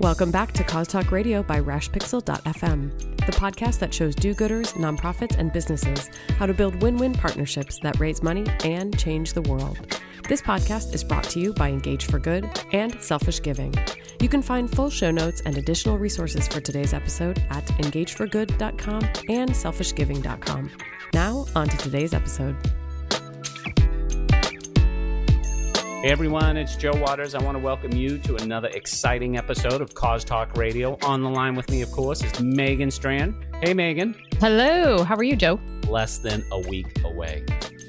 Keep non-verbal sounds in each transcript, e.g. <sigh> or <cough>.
Welcome back to Cause Talk Radio by RashPixel.fm, the podcast that shows do gooders, nonprofits, and businesses how to build win win partnerships that raise money and change the world. This podcast is brought to you by Engage for Good and Selfish Giving. You can find full show notes and additional resources for today's episode at engageforgood.com and selfishgiving.com. Now, on to today's episode. Hey everyone, it's Joe Waters. I want to welcome you to another exciting episode of Cause Talk Radio. On the line with me, of course, is Megan Strand. Hey Megan. Hello. How are you, Joe? Less than a week away.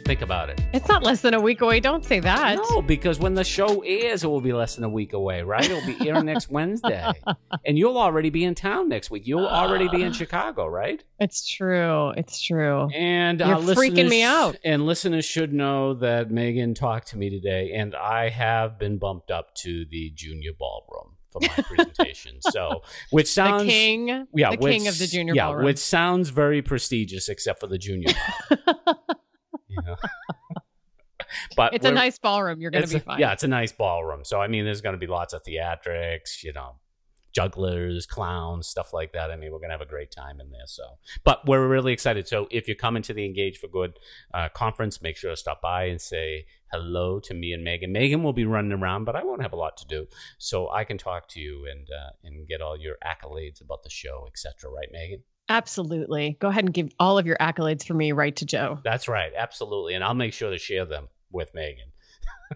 Think about it. It's not less than a week away. Don't say that. No, because when the show airs, it will be less than a week away, right? It'll be airing next <laughs> Wednesday. And you'll already be in town next week. You'll already be in Chicago, right? It's true. It's true. And You're uh, freaking me out. And listeners should know that Megan talked to me today, and I have been bumped up to the junior ballroom for my presentation. <laughs> so, which sounds the king. yeah, the which, king of the junior yeah, ballroom. which sounds very prestigious, except for the junior. <laughs> ballroom, you know? <laughs> but it's a nice ballroom. You're going to be fine. Yeah, it's a nice ballroom. So I mean, there's going to be lots of theatrics, you know, jugglers, clowns, stuff like that. I mean, we're going to have a great time in there. So, but we're really excited. So if you're coming to the Engage for Good uh, conference, make sure to stop by and say hello to me and Megan. Megan will be running around, but I won't have a lot to do, so I can talk to you and uh, and get all your accolades about the show, etc. Right, Megan? Absolutely. Go ahead and give all of your accolades for me right to Joe. That's right, absolutely, and I'll make sure to share them with Megan. <laughs>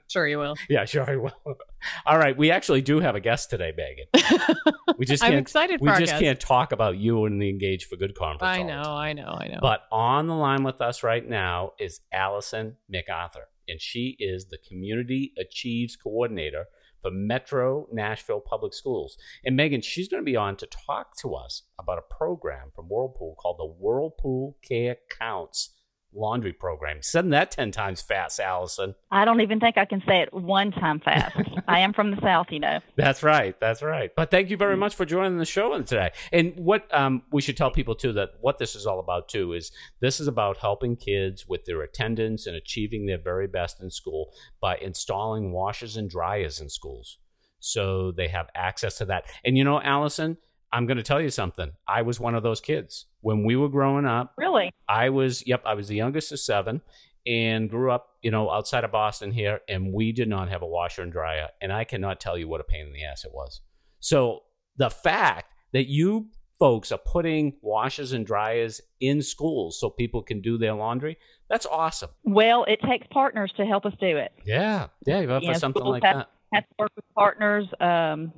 Sure, you will. Yeah, sure I will. <laughs> All right, we actually do have a guest today, Megan. <laughs> We just I'm can't. excited for we our just guest. can't talk about you and the Engage for Good conference. I all the know. time. I know. I know. But on the line with us right now is Allison MacArthur, and she is the Community Achieves Coordinator for Metro Nashville Public Schools. And Megan, she's going to be on to talk to us about a program from Whirlpool called the Whirlpool Care Counts Laundry Program. Said that 10 times fast, Allison. I don't even think I can say it one time fast. I am from the South, you know. <laughs> That's right. That's right. But thank you very much for joining the show today. And what um, we should tell people too that what this is all about too is this is about helping kids with their attendance and achieving their very best in school by installing washers and dryers in schools, so they have access to that. And you know, Allison, I'm going to tell you something. I was one of those kids when we were growing up. Really? I was, yep, I was the youngest of seven and grew up, you know, outside of Boston here, and we did not have a washer and dryer. And I cannot tell you what a pain in the ass it was. So the fact that you folks are putting washers and dryers in schools so people can do their laundry, that's awesome. Well, it takes partners to help us do it. Yeah. Yeah, you have Yeah, for something like have- that. Have to work with partners, um,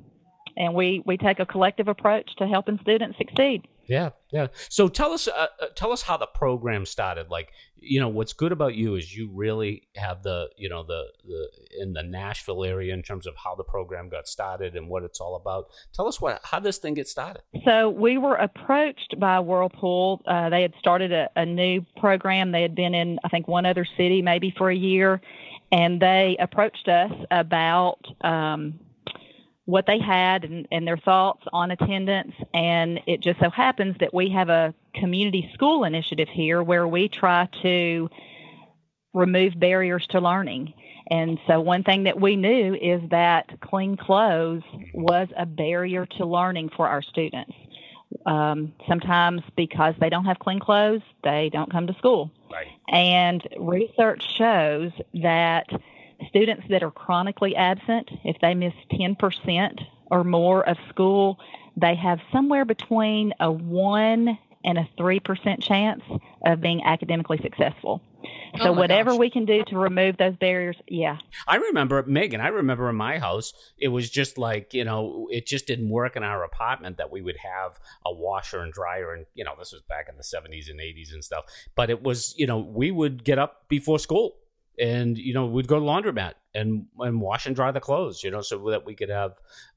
and we, we take a collective approach to helping students succeed. Yeah, yeah. So tell us, uh, uh, tell us how the program started. Like, you know, what's good about you is you really have the, you know, the the in the Nashville area in terms of how the program got started and what it's all about. Tell us what how this thing get started. So we were approached by Whirlpool. Uh, they had started a, a new program. They had been in, I think, one other city maybe for a year, and they approached us about um, what they had and, and their thoughts on attendance. And it just so happens that we have a community school initiative here where we try to remove barriers to learning. And so, one thing that we knew is that clean clothes was a barrier to learning for our students. Um, sometimes because they don't have clean clothes, they don't come to school. Right. And research shows that students that are chronically absent, if they miss 10% or more of school, they have somewhere between a 1 and a 3% chance of being academically successful. Oh so, Oh whatever gosh. we can do to remove those barriers, yeah. I remember Megan. I remember in my house, it was just like you know, it just didn't work in our apartment that we would have a washer and dryer, and you know, this was back in the seventies and eighties and stuff. But it was, you know, we would get up before school, and you know, we'd go to laundromat and and wash and dry the clothes, you know, so that we could have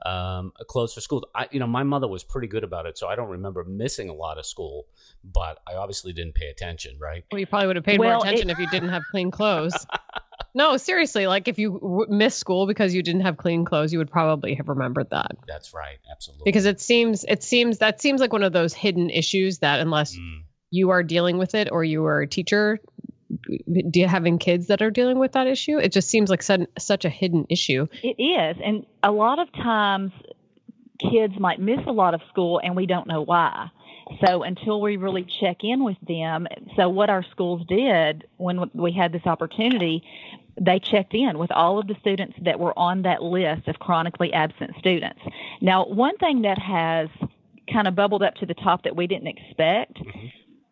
um, clothes for school. I, you know, my mother was pretty good about it, so I don't remember missing a lot of school, but I obviously didn't pay attention, right? Well, you probably would have paid Well, more attention if you didn't have clean clothes. <laughs> no, seriously. Like if you w- missed school because you didn't have clean clothes, you would probably have remembered that. That's right, absolutely. Because it seems it seems that seems like one of those hidden issues that unless Mm. you are dealing with it or you are a teacher do you having kids that are dealing with that issue it just seems like such, such a hidden issue It is. And a lot of times kids might miss a lot of school and we don't know why. So until we really check in with them, so what our schools did when we had this opportunity, they checked in with all of the students that were on that list of chronically absent students. Now, one thing that has kind of bubbled up to the top that we didn't expect, mm-hmm.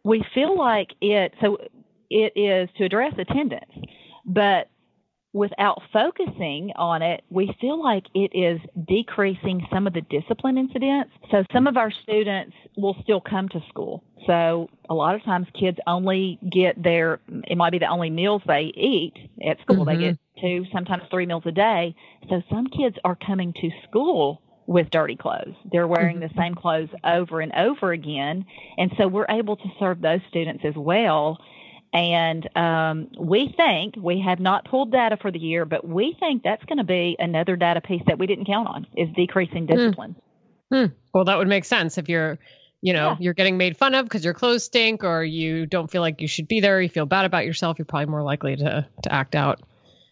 we feel like it, so it is to address attendance, but without focusing on it, we feel like it is decreasing some of the discipline incidents. So some of our students will still come to school. So a lot of times kids only get their, it might be the only meals they eat at school. Mm-hmm. They get two, sometimes three meals a day. So some kids are coming to school with dirty clothes. They're wearing mm-hmm. the same clothes over and over again. And so we're able to serve those students as well and um, we think, we have not pulled data for the year, but we think that's going to be another data piece that we didn't count on is decreasing hmm. discipline. Hmm. Well, that would make sense if you're, you know, yeah. you're getting made fun of because your clothes stink or you don't feel like you should be there, you feel bad about yourself, you're probably more likely to, to act out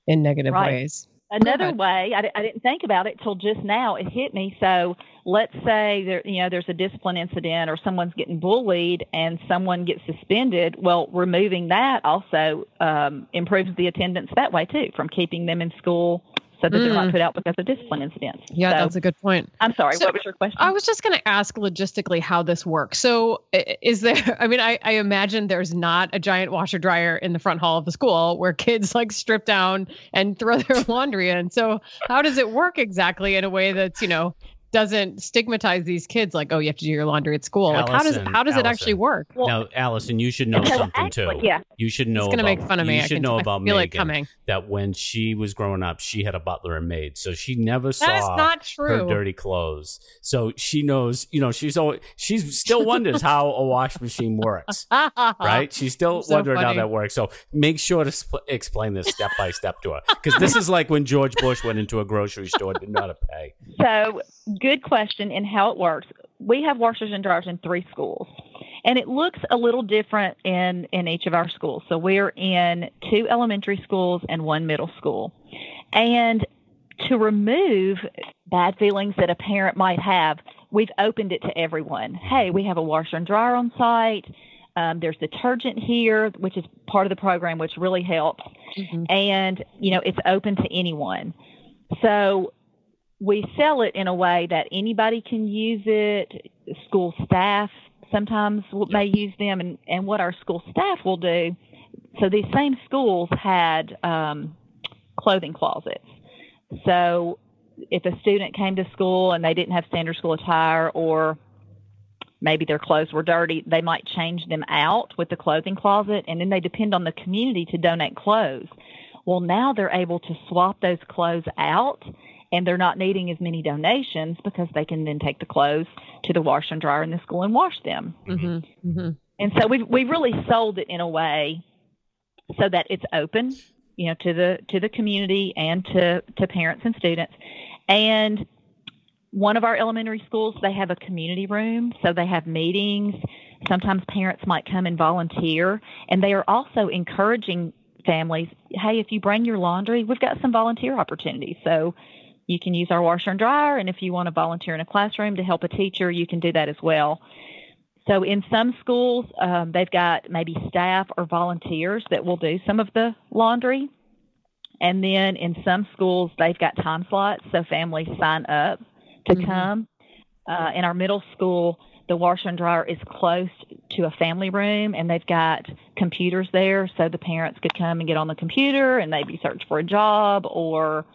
in negative right. ways. Another way, I, I didn't think about it till just now. It hit me. So let's say there, you know, there's a discipline incident or someone's getting bullied and someone gets suspended. Well, removing that also um, improves the attendance that way too, from keeping them in school so that mm. they're not mm. put out because of discipline incidents. Yeah, so, that's a good point. I'm sorry, so what was your question? I was just going to ask logistically how this works. So, is there, <laughs> I mean, I, I imagine there's not a giant washer dryer in the front hall of the school where kids like strip down and throw their <laughs> laundry in. So, how does it work exactly in a way that's, you know, doesn't stigmatize these kids like, oh, you have to do your laundry at school. Allison, like, how does how does Allison, it actually work? Well, now, Allison, you should know <laughs> something actually, too. Yeah, you should know. It's gonna about, make fun of me. You should can, know about feel Megan it coming. that when she was growing up, she had a butler and maid, so she never saw that is not true. her dirty clothes. So she knows, you know, she's always she still <laughs> wonders how a wash machine works, <laughs> right? She's still so wondering funny. how that works. So make sure to sp- explain this step by step to her, because this is like when George Bush went into a grocery store and didn't know to pay. So good question and how it works. We have washers and dryers in three schools, and it looks a little different in in each of our schools. So we're in two elementary schools and one middle school, and to remove bad feelings that a parent might have, we've opened it to everyone. Hey, we have a washer and dryer on site. Um, there's detergent here, which is part of the program, which really helps. Mm-hmm. And, you know, it's open to anyone. So we sell it in a way that anybody can use it. School staff sometimes may use them, and, and what our school staff will do. So these same schools had um, clothing closets. So if a student came to school and they didn't have standard school attire, or maybe their clothes were dirty, they might change them out with the clothing closet, and then they depend on the community to donate clothes. Well, now they're able to swap those clothes out and they're not needing as many donations because they can then take the clothes to the wash and dryer in the school and wash them. Mm-hmm. Mm-hmm. And so we we really sold it in a way so that it's open, you know, to the to the community and to to parents and students. And one of our elementary schools, they have a community room, so they have meetings. Sometimes parents might come and volunteer, and they are also encouraging families, hey, if you bring your laundry, we've got some volunteer opportunities. So you can use our washer and dryer. And if you want to volunteer in a classroom to help a teacher, you can do that as well. So in some schools, um, they've got maybe staff or volunteers that will do some of the laundry. And then in some schools, they've got time slots, so families sign up to mm-hmm. come. Uh, in our middle school, the washer and dryer is close to a family room, and they've got computers there, so the parents could come and get on the computer and maybe search for a job or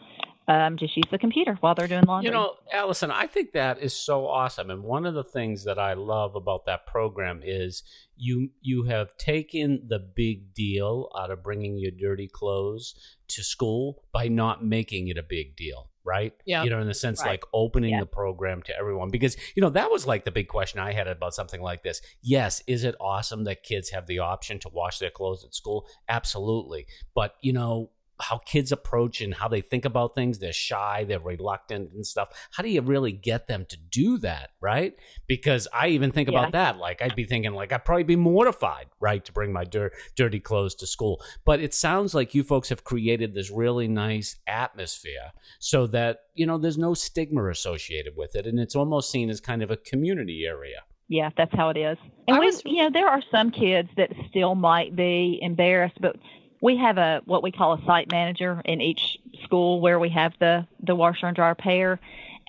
um, just use the computer while they're doing laundry. You know, Allison, I think that is so awesome. And one of the things that I love about that program is you you have taken the big deal out of bringing your dirty clothes to school by not making it a big deal right? Yeah. You know, in the sense right. like opening yeah. the program to everyone because, you know, that was like the big question I had about something like this. Yes, is it awesome that kids have the option to wash their clothes at school? Absolutely. But, you know, how kids approach and how they think about things. They're shy, they're reluctant and stuff. How do you really get them to do that, right? Because I even think yeah. about that. Like I'd be thinking, like I'd probably be mortified, right, to bring my dir- dirty clothes to school. But it sounds like you folks have created this really nice atmosphere so that you know there's no stigma associated with it, and it's almost seen as kind of a community area yeah, that's how it is. And we, you know, there are some kids that still might be embarrassed, but we have a what we call a site manager in each school where we have the the washer and dryer pair,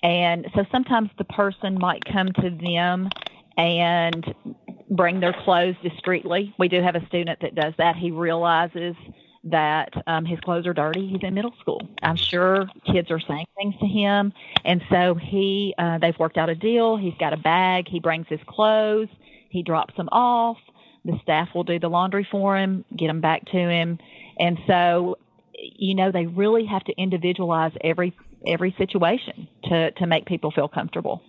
and so sometimes the person might come to them and bring their clothes discreetly. We do have a student that does that. He realizes that um, his clothes are dirty. He's in middle school. I'm sure kids are saying things to him, and so he uh, they've worked out a deal. He's got a bag. He brings his clothes. He drops them off. The staff will do the laundry for him, get them back to him, and so you know they really have to individualize every every situation to to make people feel comfortable.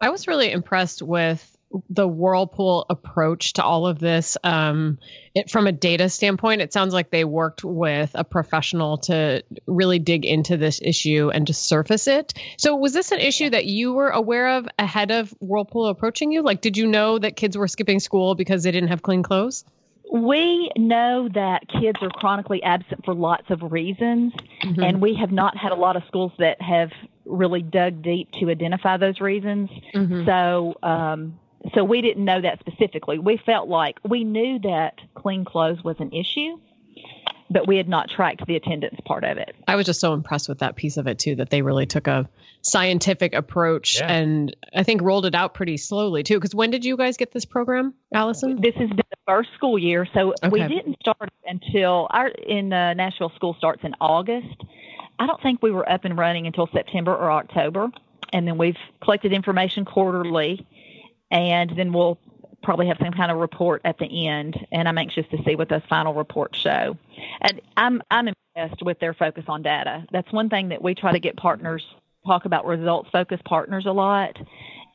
I was really impressed with the whirlpool approach to all of this um, it, from a data standpoint it sounds like they worked with a professional to really dig into this issue and to surface it so was this an issue that you were aware of ahead of whirlpool approaching you like did you know that kids were skipping school because they didn't have clean clothes we know that kids are chronically absent for lots of reasons, mm-hmm. and we have not had a lot of schools that have really dug deep to identify those reasons. Mm-hmm. So, um, so we didn't know that specifically. We felt like we knew that clean clothes was an issue, but we had not tracked the attendance part of it. I was just so impressed with that piece of it too that they really took a scientific approach yeah. and I think rolled it out pretty slowly too. Because when did you guys get this program, Allison? This has been the first school year, so okay. we didn't start until our in uh, Nashville school starts in August. I don't think we were up and running until September or October, and then we've collected information quarterly and then we'll probably have some kind of report at the end. And I'm anxious to see what those final reports show. And I'm I'm impressed with their focus on data. That's one thing that we try to get partners talk about results focused partners a lot,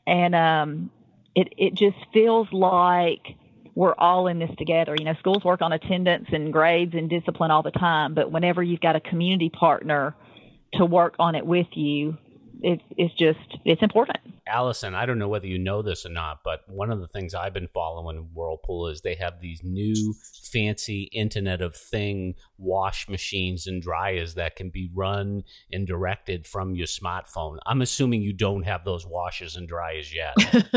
and um, it it just feels like we're all in this together. You know, schools work on attendance and grades and discipline all the time, but whenever you've got a community partner to work on it with you, it, it's just it's important. Allison, I don't know whether you know this or not, but one of the things I've been following Whirlpool is they have these new fancy Internet of Thing wash machines and dryers that can be run and directed from your smartphone. I'm assuming you don't have those washers and dryers yet,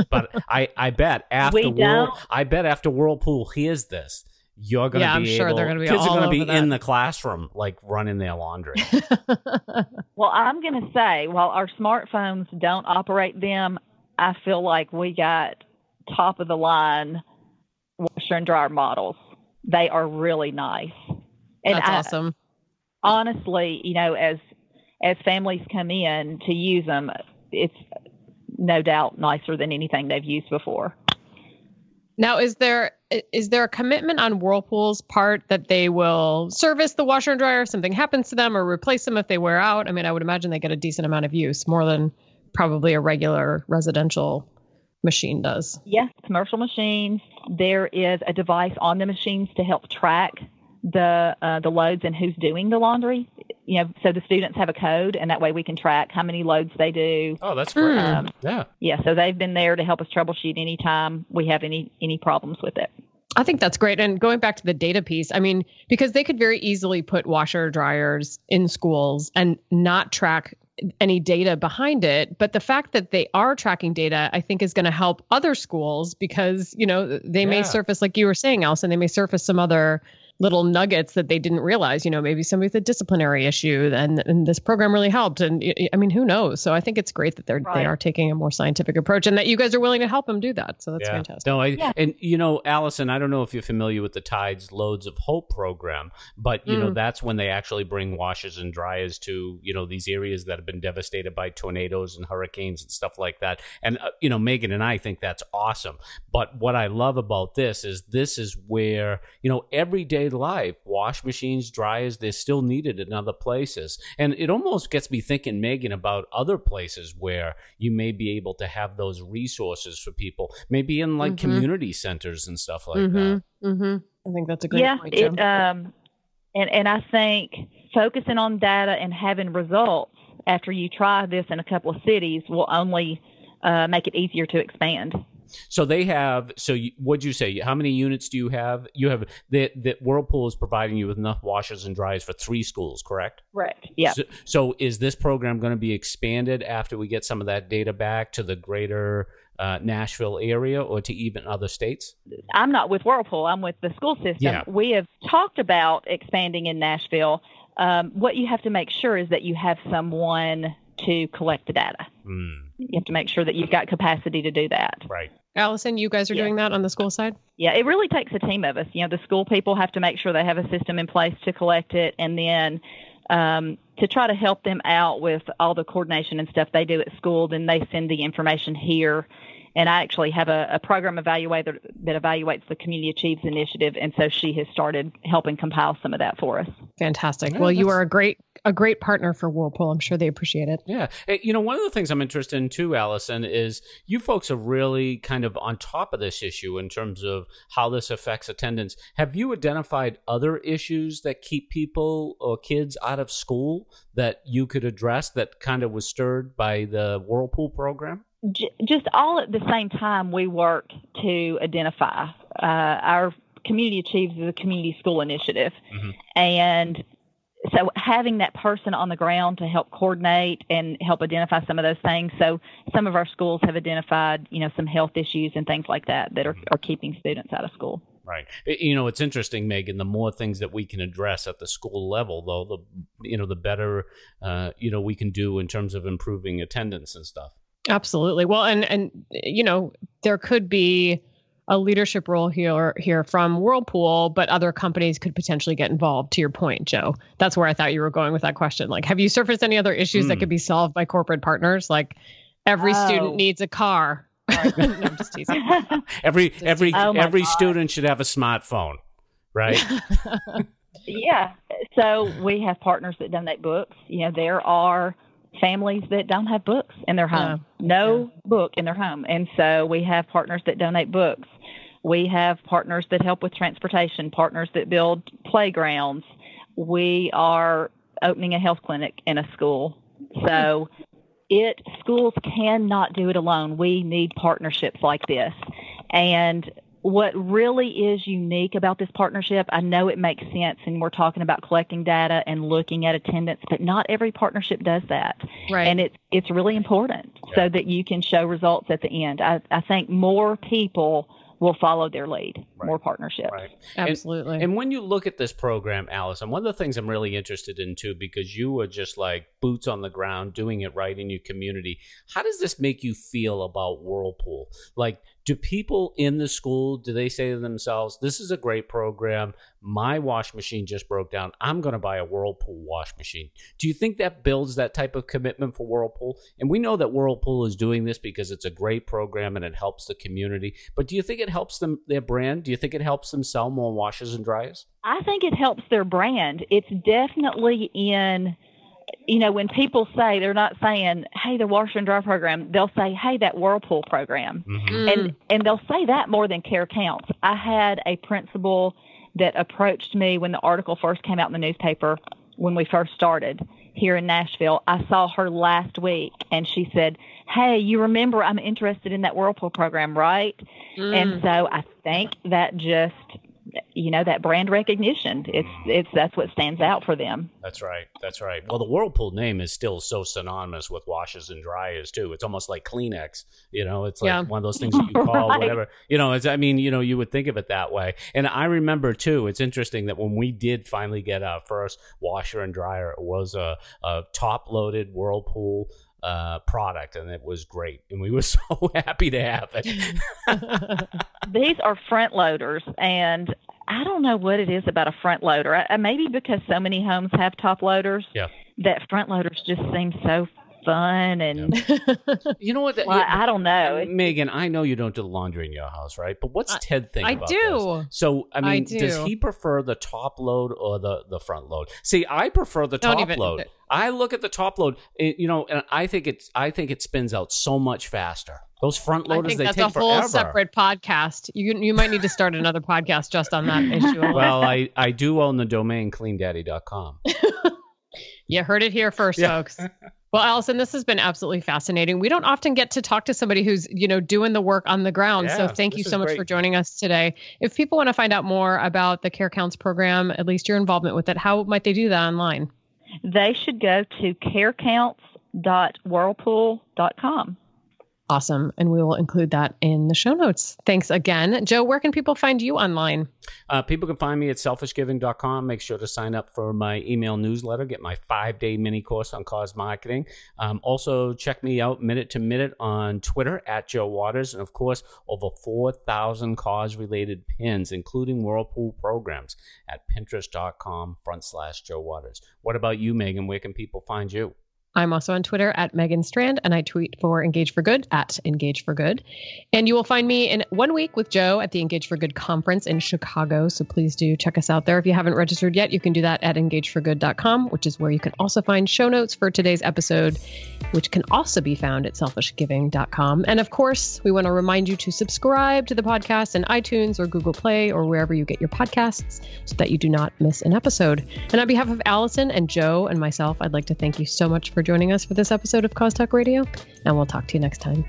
<laughs> but I I bet after Whirl, I bet after Whirlpool hears this you're going to yeah, be I'm sure able, they're going to be kids are going to be in the classroom like running their laundry. <laughs> well, I'm going to say while our smartphones don't operate them, I feel like we got top of the line washer and dryer models. They are really nice. And That's I, awesome. Honestly, you know, as as families come in to use them, it's no doubt nicer than anything they've used before. Now, is there is there a commitment on Whirlpool's part that they will service the washer and dryer if something happens to them or replace them if they wear out? I mean, I would imagine they get a decent amount of use, more than probably a regular residential machine does. Yes, commercial machines. There is a device on the machines to help track the uh, the loads and who's doing the laundry. You know, so the students have a code, and that way we can track how many loads they do. Oh, that's great. Um, yeah, yeah. So they've been there to help us troubleshoot anytime we have any any problems with it. I think that's great. And going back to the data piece, I mean, because they could very easily put washer dryers in schools and not track any data behind it. But the fact that they are tracking data, I think, is going to help other schools because, you know, they yeah. may surface, like you were saying, Allison, they may surface some other little nuggets that they didn't realize. You know, maybe somebody with a disciplinary issue, and, and this program really helped. And I mean, who knows? So I think it's great that they're right. they are taking a more scientific approach, and that you guys are willing to help them do that. So that's yeah. fantastic. No, I, yeah. and you know, Allison, I don't know if you're familiar with the Tide's Loads of Hope program, but you mm. know, that's when they actually bring washers and dryers to you know these areas that have been devastated by tornadoes and hurricanes and stuff like that. And uh, you know, Megan and I think that's awesome. But what I love about this is this is where you know every day life. Wash machines, dryers, they're still needed in other places. And it almost gets me thinking, Megan, about other places where you may be able to have those resources for people, maybe in like mm-hmm. community centers and stuff like mm-hmm. that. Mm-hmm. I think that's a great yeah, point. It, um, And and I think focusing on data and having results after you try this in a couple of cities will only uh, make it easier to expand. So they have. So you, what'd you say? How many units do you have? You have that. That Whirlpool is providing you with enough washers and dryers for three schools, correct? Right. Yeah. So, so is this program going to be expanded after we get some of that data back to the greater uh, Nashville area or to even other states? I'm not with Whirlpool. I'm with the school system. Yeah. We have talked about expanding in Nashville. Um, what you have to make sure is that you have someone to collect the data. Mm, You have to make sure that you've got capacity to do that. right. Allison, you guys are Yeah. doing that on the school side? Yeah, it really takes a team of us. You know, the school people have to make sure they have a system in place to collect it, and then um, to try to help them out with all the coordination and stuff they do at school. Then they send the information here, and I actually have a, a program evaluator that evaluates the Community Achieves initiative, and so she has started helping compile some of that for us. Fantastic. Yeah, well, you are a great a great partner for Whirlpool. I'm sure they appreciate it. Yeah. You know, one of the things I'm interested in too, Allison, is you folks are really kind of on top of this issue in terms of how this affects attendance. Have you identified other issues that keep people or kids out of school that you could address that kind of was stirred by the Whirlpool program? Just all at the same time, we work to identify. Uh, our Community Achieves is a community school initiative. Mhm. And so having that person on the ground to help coordinate and help identify some of those things. So some of our schools have identified, you know, some health issues and things like that that are, are keeping students out of school. Right. You know, it's interesting, Megan. The more things that we can address at the school level, though, the you know, the better uh, you know we can do in terms of improving attendance and stuff. Absolutely. Well, and and you know, there could be a leadership role here here from Whirlpool, but other companies could potentially get involved. To your point, Joe, that's where I thought you were going with that question. Like, have you surfaced any other issues that Hmm. could be solved by corporate partners? Like, every Oh. student needs a car. <laughs> <laughs> no, I'm just teasing. <laughs> Every every Oh every God. student should have a smartphone, right? Yeah. So we have partners that donate books. You know, there are families that don't have books in their home, no book in their home. And so we have partners that donate books. We have partners that help with transportation, partners that build playgrounds. We are opening a health clinic in a school. So it schools cannot do it alone. We need partnerships like this. And what really is unique about this partnership, I know it makes sense and we're talking about collecting data and looking at attendance, but not every partnership does that. right. And it's it's really important so that you can show results at the end. I, I think more people will follow their lead, more partnerships. right. Absolutely. And when you look at this program, Allison, one of the things I'm really interested in too, because you are just like boots on the ground, doing it right in your community. How does this make you feel about Whirlpool? Like, do people in the school do they say to themselves, "This is a great program. My wash machine just broke down. I'm going to buy a Whirlpool wash machine." Do you think that builds that type of commitment for Whirlpool? And we know that Whirlpool is doing this because it's a great program and it helps the community. But do you think it helps them their brand? Do you think it helps them sell more washers and dryers? I think it helps their brand. It's definitely in, you know, when people say they're not saying, "Hey, the washer and dryer program," they'll say, "Hey, that Whirlpool program," Mm. and and they'll say that more than care counts. I had a principal that approached me when the article first came out in the newspaper when we first started here in Nashville. I saw her last week, and she said, "Hey, you remember I'm interested in that Whirlpool program, right?" Mm. And so I think that just you know that brand recognition it's mm-hmm. it's that's what stands out for them That's right. That's right. Well, the Whirlpool name is still so synonymous with washers and dryers too. It's almost like Kleenex. You know, it's like Yeah. one of those things that you <laughs> call Right. whatever. You know, it's. I mean, you know, you would think of it that way. And I remember too. It's interesting that when we did finally get our first washer and dryer, it was a, a top-loaded Whirlpool uh, product, and it was great. And we were <laughs> so happy to have it. <laughs> these are front loaders and i don't know what it is about a front loader I, maybe because so many homes have top loaders Yeah. that front loaders just seem so fun and <laughs> You know what? that- well, I don't know. Megan, I know you don't do laundry in your house, right? But what's I- Ted think I about do. this? So, I I mean, does he prefer the top load or the, the front load? See, I prefer the Don't top even- load. I look at the top load, it, you know, and I think it's I think it spins out so much faster. Those front I loaders think they that's take a whole forever. separate podcast. You you might need to start another podcast just on that issue. <laughs> Well, I, I do own the domain cleandaddy.com. <laughs> You heard it here first, Yeah. folks. Well, Allison, this has been absolutely fascinating. We don't often get to talk to somebody who's, you know, doing the work on the ground. so thank you so much great. for joining us today. If people want to find out more about the Care Counts program, at least your involvement with it, how might they do that online? they should go to carecounts.whirlpool.com. Awesome. And we will include that in the show notes. Thanks again. Joe, where can people find you online? Uh, people can find me at selfishgiving.com. Make sure to sign up for my email newsletter. Get my five day mini course on cause marketing. Um, also, check me out minute to minute on Twitter at Joe Waters. And of course, over 4,000 cause related pins, including Whirlpool programs at pinterest.com front slash Joe Waters. What about you, Megan? Where can people find you? I'm also on Twitter at Megan Strand, and I tweet for Engage for Good at Engage for Good. And you will find me in one week with Joe at the Engage for Good conference in Chicago. So please do check us out there. If you haven't registered yet, you can do that at engageforgood.com, which is where you can also find show notes for today's episode, which can also be found at selfishgiving.com. And of course, we want to remind you to subscribe to the podcast in iTunes or Google Play or wherever you get your podcasts so that you do not miss an episode. And on behalf of Allison and Joe and myself, I'd like to thank you so much for joining us for this episode of Cause Talk Radio, and we'll talk to you next time.